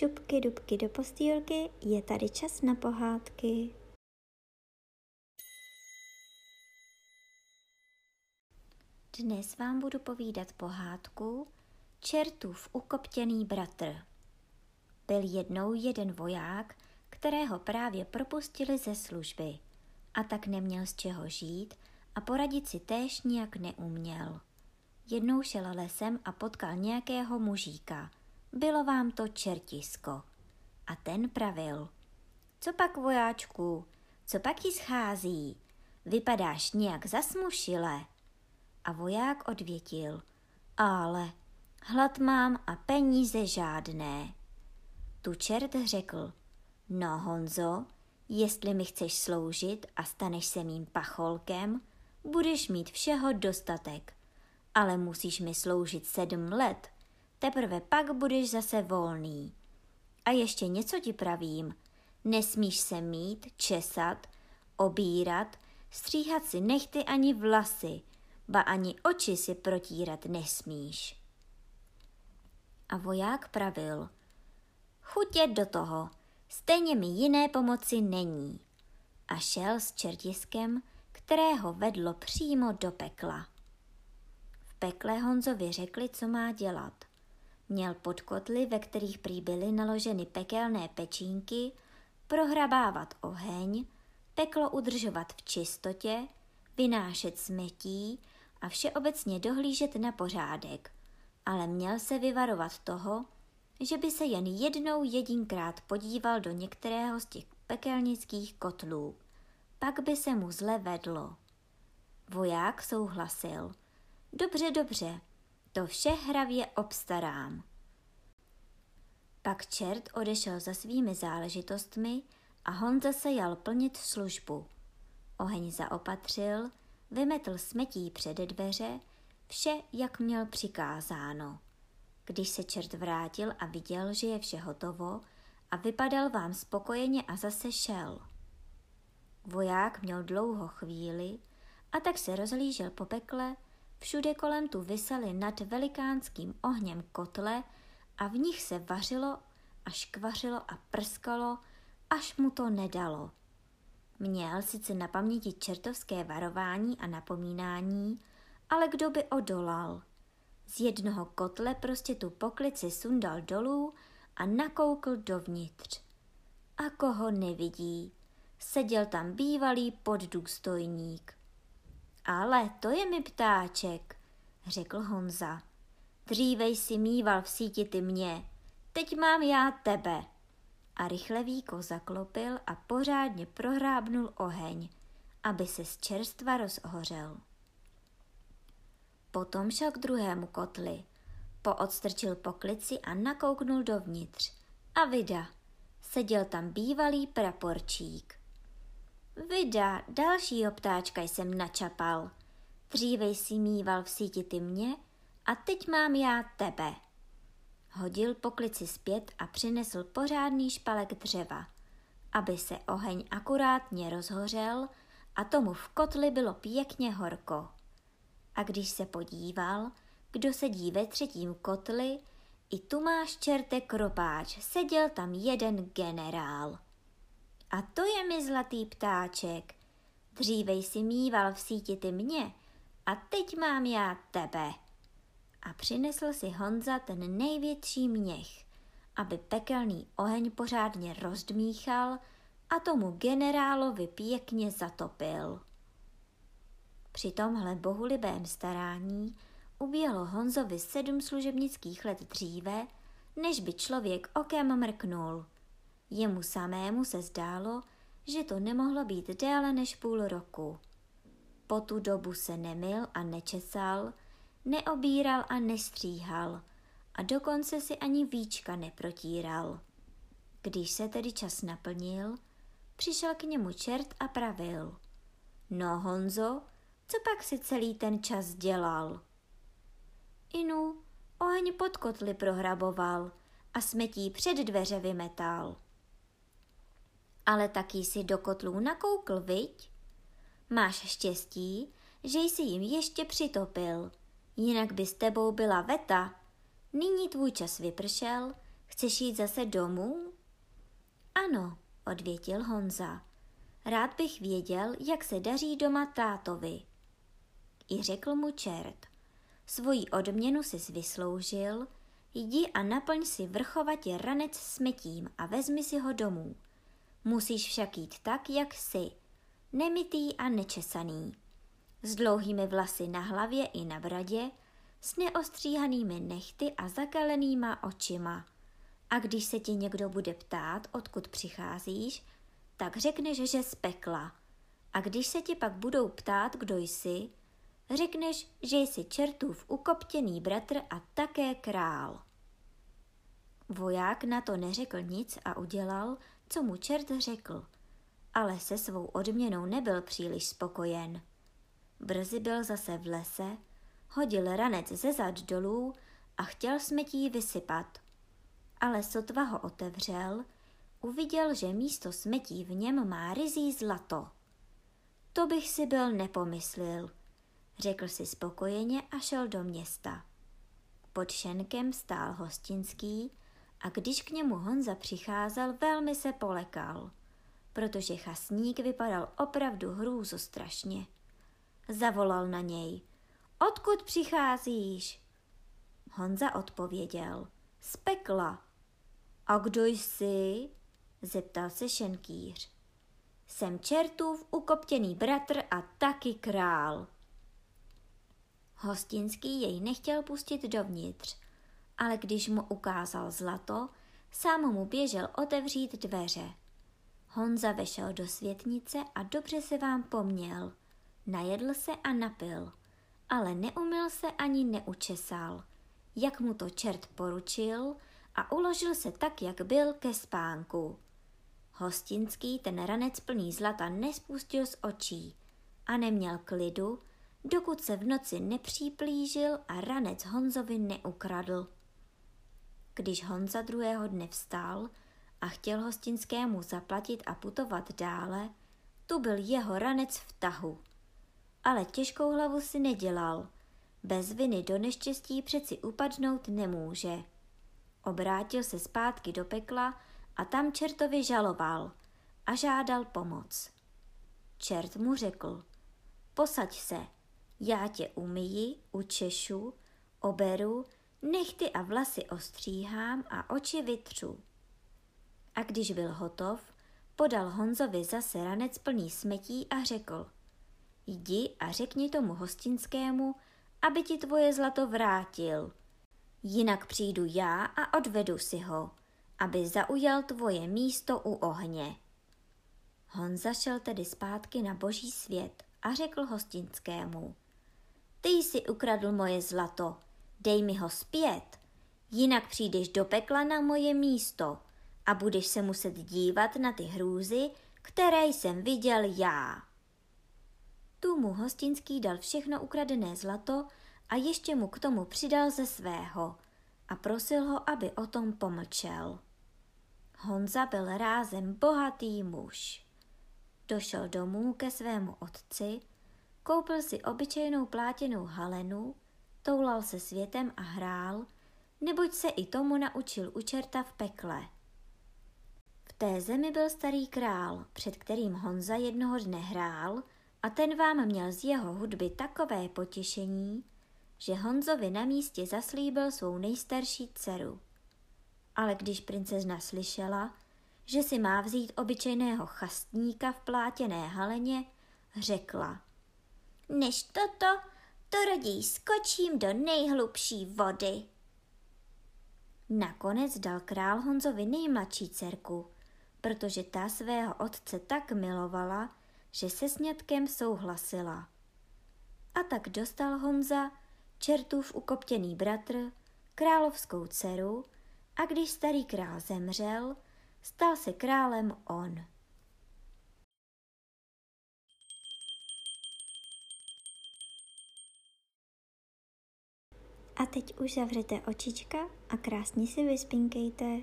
Šupky dubky do postýlky, je tady čas na pohádky. Dnes vám budu povídat pohádku Čertův ukoptěný bratr. Byl jednou jeden voják, kterého právě propustili ze služby a tak neměl z čeho žít a poradit si též nijak neuměl. Jednou šel lesem a potkal nějakého mužíka – bylo vám to čertisko. A ten pravil, co pak vojáčku, co pak jí schází, vypadáš nějak zasmušile. A voják odvětil, ale hlad mám a peníze žádné. Tu čert řekl, no Honzo, jestli mi chceš sloužit a staneš se mým pacholkem, budeš mít všeho dostatek, ale musíš mi sloužit sedm let – teprve pak budeš zase volný. A ještě něco ti pravím, nesmíš se mít, česat, obírat, stříhat si nechty ani vlasy, ba ani oči si protírat nesmíš. A voják pravil, chutě do toho, stejně mi jiné pomoci není. A šel s čertiskem, kterého vedlo přímo do pekla. V pekle Honzovi řekli, co má dělat. Měl podkotly, ve kterých prý byly naloženy pekelné pečínky, prohrabávat oheň, peklo udržovat v čistotě, vynášet smetí a všeobecně dohlížet na pořádek, ale měl se vyvarovat toho, že by se jen jednou jedinkrát podíval do některého z těch pekelnických kotlů. Pak by se mu zle vedlo. Voják souhlasil. Dobře, dobře, to vše hravě obstarám. Pak čert odešel za svými záležitostmi a Honza se jal plnit službu. Oheň zaopatřil, vymetl smetí před dveře, vše, jak měl přikázáno. Když se čert vrátil a viděl, že je vše hotovo, a vypadal vám spokojeně a zase šel. Voják měl dlouho chvíli a tak se rozlížel po pekle, Všude kolem tu visely nad velikánským ohněm kotle a v nich se vařilo a škvařilo a prskalo, až mu to nedalo. Měl sice na paměti čertovské varování a napomínání, ale kdo by odolal? Z jednoho kotle prostě tu poklici sundal dolů a nakoukl dovnitř. A koho nevidí? Seděl tam bývalý poddůstojník. Ale to je mi ptáček, řekl Honza. Dřívej si mýval v síti ty mě, teď mám já tebe. A rychle víko zaklopil a pořádně prohrábnul oheň, aby se z čerstva rozhořel. Potom šel k druhému kotli, poodstrčil poklici a nakouknul dovnitř. A vida, seděl tam bývalý praporčík. Vida, dalšího ptáčka jsem načapal. Dřívej si mýval v síti ty mě a teď mám já tebe. Hodil poklici zpět a přinesl pořádný špalek dřeva, aby se oheň akurátně rozhořel a tomu v kotli bylo pěkně horko. A když se podíval, kdo sedí ve třetím kotli, i tu máš čerte kropáč, seděl tam jeden generál. A to je mi zlatý ptáček. Dřívej si mýval v síti ty mě a teď mám já tebe. A přinesl si Honza ten největší měch, aby pekelný oheň pořádně rozdmíchal a tomu generálovi pěkně zatopil. Při tomhle bohulibém starání uběhlo Honzovi sedm služebnických let dříve, než by člověk okem mrknul – Jemu samému se zdálo, že to nemohlo být déle než půl roku. Po tu dobu se nemil a nečesal, neobíral a nestříhal a dokonce si ani víčka neprotíral. Když se tedy čas naplnil, přišel k němu čert a pravil. No Honzo, co pak si celý ten čas dělal? Inu, oheň pod kotly prohraboval a smetí před dveře vymetal. Ale taky si do kotlů nakoukl, viď? Máš štěstí, že jsi jim ještě přitopil, jinak by s tebou byla veta. Nyní tvůj čas vypršel, Chceš jít zase domů? Ano, odvětil Honza. Rád bych věděl, jak se daří doma tátovi. I řekl mu čert. Svojí odměnu si vysloužil, jdi a naplň si vrchovatě ranec s metím a vezmi si ho domů. Musíš však jít tak, jak jsi, nemitý a nečesaný, s dlouhými vlasy na hlavě i na bradě, s neostříhanými nechty a zakalenýma očima. A když se ti někdo bude ptát, odkud přicházíš, tak řekneš, že z pekla. A když se ti pak budou ptát, kdo jsi, řekneš, že jsi čertův ukoptěný bratr a také král. Voják na to neřekl nic a udělal, co mu čert řekl, ale se svou odměnou nebyl příliš spokojen. Brzy byl zase v lese, hodil ranec ze zad dolů a chtěl smetí vysypat. Ale sotva ho otevřel, uviděl, že místo smetí v něm má rizí zlato. To bych si byl nepomyslil, řekl si spokojeně a šel do města. Pod šenkem stál hostinský a když k němu Honza přicházel, velmi se polekal, protože chasník vypadal opravdu hrůzo strašně. Zavolal na něj. Odkud přicházíš? Honza odpověděl. Z pekla. A kdo jsi? Zeptal se šenkýř. Jsem čertův ukoptěný bratr a taky král. Hostinský jej nechtěl pustit dovnitř, ale když mu ukázal zlato, sám mu běžel otevřít dveře. Honza vešel do světnice a dobře se vám poměl. Najedl se a napil, ale neumil se ani neučesal, jak mu to čert poručil a uložil se tak, jak byl ke spánku. Hostinský ten ranec plný zlata nespustil z očí a neměl klidu, dokud se v noci nepříplížil a ranec Honzovi neukradl. Když Honza druhého dne vstal a chtěl hostinskému zaplatit a putovat dále, tu byl jeho ranec v tahu. Ale těžkou hlavu si nedělal. Bez viny do neštěstí přeci upadnout nemůže. Obrátil se zpátky do pekla a tam čertovi žaloval a žádal pomoc. Čert mu řekl, posaď se, já tě umyji, učešu, oberu nechty a vlasy ostříhám a oči vytřu. A když byl hotov, podal Honzovi zase ranec plný smetí a řekl, jdi a řekni tomu hostinskému, aby ti tvoje zlato vrátil. Jinak přijdu já a odvedu si ho, aby zaujal tvoje místo u ohně. Honza šel tedy zpátky na boží svět a řekl hostinskému, ty jsi ukradl moje zlato, dej mi ho zpět, jinak přijdeš do pekla na moje místo a budeš se muset dívat na ty hrůzy, které jsem viděl já. Tu mu hostinský dal všechno ukradené zlato a ještě mu k tomu přidal ze svého a prosil ho, aby o tom pomlčel. Honza byl rázem bohatý muž. Došel domů ke svému otci, koupil si obyčejnou plátěnou halenu toulal se světem a hrál, neboť se i tomu naučil u čerta v pekle. V té zemi byl starý král, před kterým Honza jednoho dne hrál a ten vám měl z jeho hudby takové potěšení, že Honzovi na místě zaslíbil svou nejstarší dceru. Ale když princezna slyšela, že si má vzít obyčejného chastníka v plátěné haleně, řekla. Než toto to raději skočím do nejhlubší vody. Nakonec dal král Honzovi nejmladší dcerku, protože ta svého otce tak milovala, že se snědkem souhlasila. A tak dostal Honza, čertův ukoptěný bratr, královskou dceru a když starý král zemřel, stal se králem on. A teď už zavřete očička a krásně si vyspinkejte.